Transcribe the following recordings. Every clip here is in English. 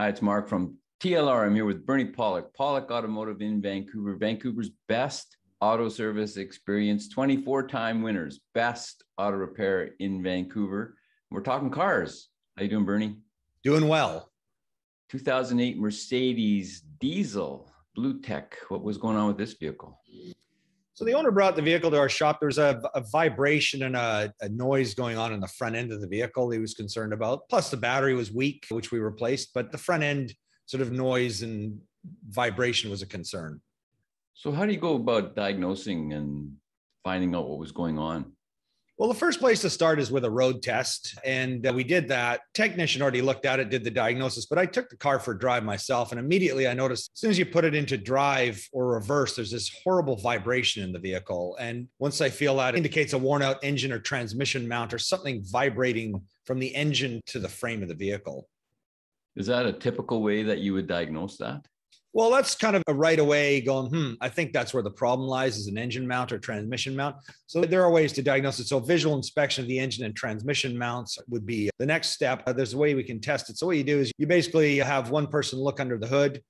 Hi, it's Mark from TLR. I'm here with Bernie Pawlik, Pawlik Automotive in Vancouver, Vancouver's best auto service experience, 24 time winners, best auto repair in Vancouver. We're talking cars. How you doing, Bernie? Doing well. 2008 Mercedes diesel BlueTEC. What was going on with this vehicle? So the owner brought the vehicle to our shop. There's a, a vibration and a, a, noise going on in the front end of the vehicle he was concerned about. Plus the battery was weak, which we replaced, but the front end sort of noise and vibration was a concern. So how do you go about diagnosing and finding out what was going on? Well, the first place to start is with a road test. And uh, we did that. Technician already looked at it, did the diagnosis, but I took the car for a drive myself. And immediately I noticed as soon as you put it into drive or reverse, there's this horrible vibration in the vehicle. And once I feel that it indicates a worn out engine or transmission mount or something vibrating from the engine to the frame of the vehicle. Is that a typical way that you would diagnose that? Well, that's kind of a right away going, hmm, I think that's where the problem lies is an engine mount or transmission mount. So there are ways to diagnose it. So visual inspection of the engine and transmission mounts would be the next step. There's a way we can test it. So what you do is you basically have one person look under the hood.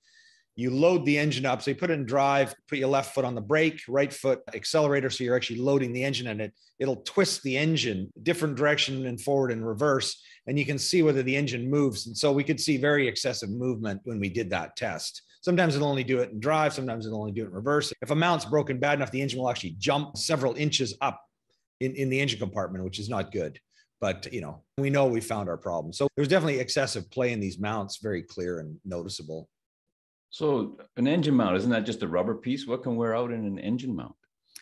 You load the engine up. So you put it in drive, put your left foot on the brake, right foot accelerator. So you're actually loading the engine and it, it'll twist the engine different direction and forward and reverse. And you can see whether the engine moves. And so we could see very excessive movement when we did that test. Sometimes it'll only do it in drive, sometimes it'll only do it in reverse. If a mount's broken bad enough, the engine will actually jump several inches up in, in the engine compartment, which is not good. But you know, we know we found our problem. So there's definitely excessive play in these mounts, very clear and noticeable. So an engine mount, isn't that just a rubber piece? What can wear out in an engine mount?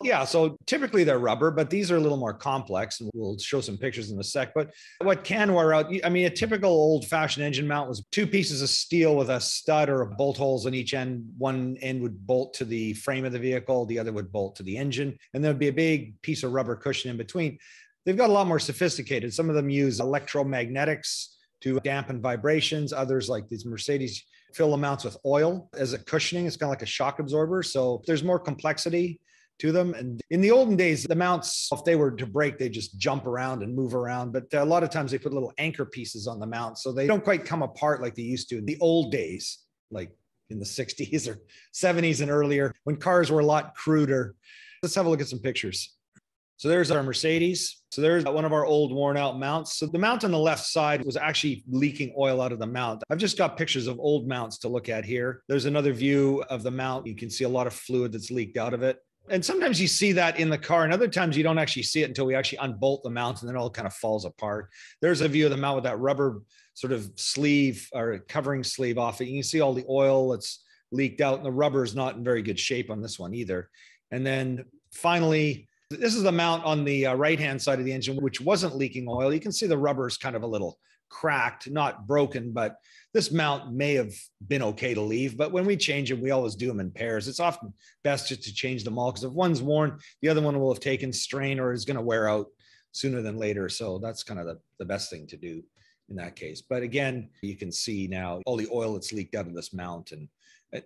Yeah, so typically they're rubber, but these are a little more complex, and we'll show some pictures in a sec. But what can wear out? I mean, a typical old-fashioned engine mount was two pieces of steel with a stud or bolt holes on each end. One end would bolt to the frame of the vehicle, the other would bolt to the engine, and there'd be a big piece of rubber cushion in between. They've got a lot more sophisticated. Some of them use electromagnetics to dampen vibrations. Others, like these Mercedes, fill the mounts with oil as a cushioning. It's kind of like a shock absorber. So there's more complexity to them. And in the olden days, the mounts, if they were to break, they just jump around and move around. But a lot of times they put little anchor pieces on the mount so they don't quite come apart like they used to in the old days, like in the 60s or 70s and earlier when cars were a lot cruder. Let's have a look at some pictures. So there's our Mercedes. So there's one of our old worn out mounts. So the mount on the left side was actually leaking oil out of the mount. I've just got pictures of old mounts to look at here. There's another view of the mount. You can see a lot of fluid that's leaked out of it and sometimes you see that in the car and other times you don't actually see it until we actually unbolt the mount and then it all kind of falls apart there's a view of the mount with that rubber sort of sleeve or covering sleeve off it you can see all the oil that's leaked out and the rubber is not in very good shape on this one either and then finally this is the mount on the uh, right hand side of the engine which wasn't leaking oil you can see the rubber is kind of a little cracked not broken but this mount may have been okay to leave, but when we change them, we always do them in pairs. It's often best just to change them all because if one's worn, the other one will have taken strain or is going to wear out sooner than later. So that's kind of the, the best thing to do in that case. But again, you can see now all the oil that's leaked out of this mount and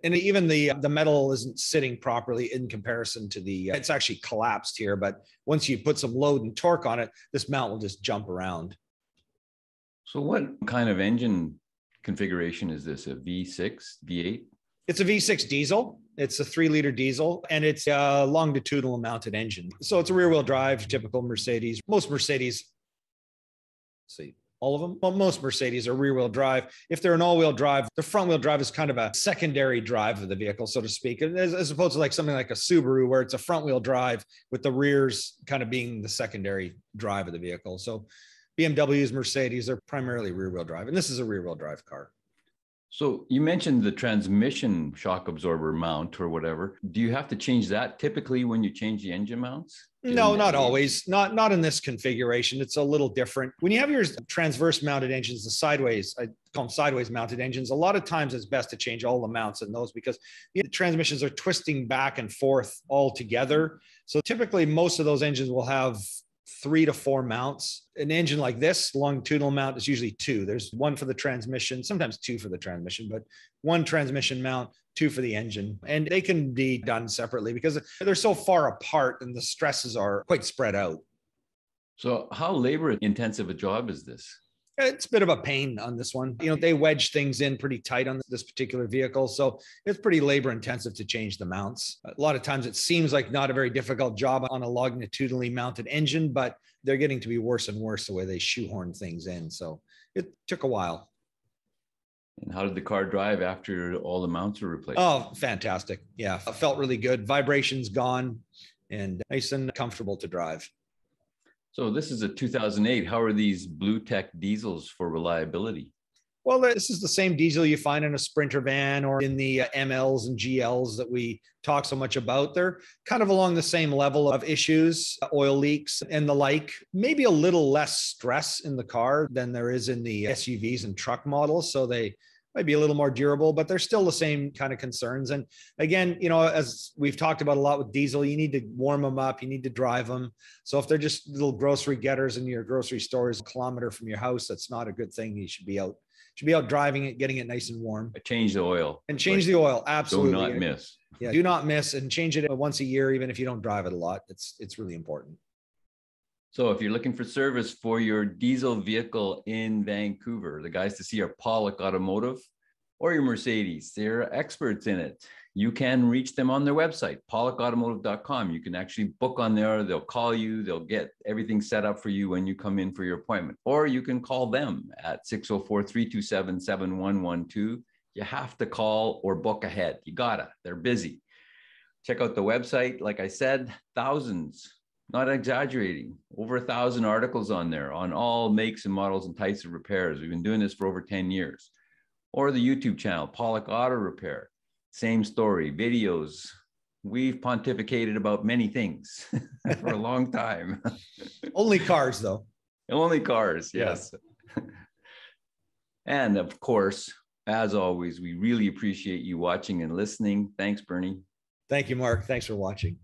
and even the the metal isn't sitting properly in comparison to the it's actually collapsed here but once you put some load and torque on it this mount will just jump around so what kind of engine configuration is this? A V6, V8? It's a V6 diesel. It's a three liter diesel and it's a longitudinal mounted engine. So it's a rear wheel drive, typical Mercedes. Most Mercedes, see, all of them. Well, most Mercedes are rear wheel drive. If they're an all wheel drive, the front wheel drive is kind of a secondary drive of the vehicle, so to speak, as, as, opposed to like something like a Subaru where it's a front wheel drive with the rears kind of being the secondary drive of the vehicle. So BMWs, Mercedes are primarily rear wheel drive, and this is a rear wheel drive car. So you mentioned the transmission shock absorber mount or whatever. Do you have to change that typically when you change the engine mounts? No, not always. Not not in this configuration. It's a little different. When you have your transverse mounted engines, the sideways, I call them sideways mounted engines, a lot of times it's best to change all the mounts in those because the transmissions are twisting back and forth all together. So typically most of those engines will have three to four mounts. An engine like this, longitudinal mount, is usually two. There's one for the transmission, sometimes two for the transmission, but one transmission mount, two for the engine. And they can be done separately because they're so far apart and the stresses are quite spread out. So, how labor intensive a job is this? It's a bit of a pain on this one. You know, they wedge things in pretty tight on this particular vehicle. So it's pretty labor intensive to change the mounts. A lot of times it seems like not a very difficult job on a longitudinally mounted engine, but they're getting to be worse and worse the way they shoehorn things in. So it took a while. And how did the car drive after all the mounts were replaced? Oh, fantastic. Yeah, it felt really good. Vibrations gone and nice and comfortable to drive. So this is a 2008. How are these BlueTEC diesels for reliability? Well, this is the same diesel you find in a Sprinter van or in the uh, MLs and GLs that we talk so much about. They're kind of along the same level of issues, oil leaks and the like. Maybe a little less stress in the car than there is in the SUVs and truck models. So they might be a little more durable, but they're still the same kind of concerns. And again, you know, as we've talked about a lot with diesel, you need to warm them up, you need to drive them. So if they're just little grocery getters in your grocery store is a kilometer from your house, that's not a good thing. You should be out, should be out driving it, getting it nice and warm. Change the oil and change like, the oil. Absolutely. Do not miss. Yeah, do not miss and change it once a year, even if you don't drive it a lot. It's it's really important. So if you're looking for service for your diesel vehicle in Vancouver, the guys to see are Pawlik Automotive or your Mercedes. They're experts in it. You can reach them on their website, pawlikautomotive.com. You can actually book on there. They'll call you. They'll get everything set up for you when you come in for your appointment. Or you can call them at 604 327 7112. You have to call or book ahead. You gotta. They're busy. Check out the website. Like I said, thousands not exaggerating, over a thousand articles on there on all makes and models and types of repairs. We've been doing this for over 10 years. Or the YouTube channel, Pawlik Auto Repair. Same story, videos. We've pontificated about many things for a long time. Only cars, though. Only cars, yes. Yeah. and of course, as always, we really appreciate you watching and listening. Thanks, Bernie. Thank you, Mark. Thanks for watching.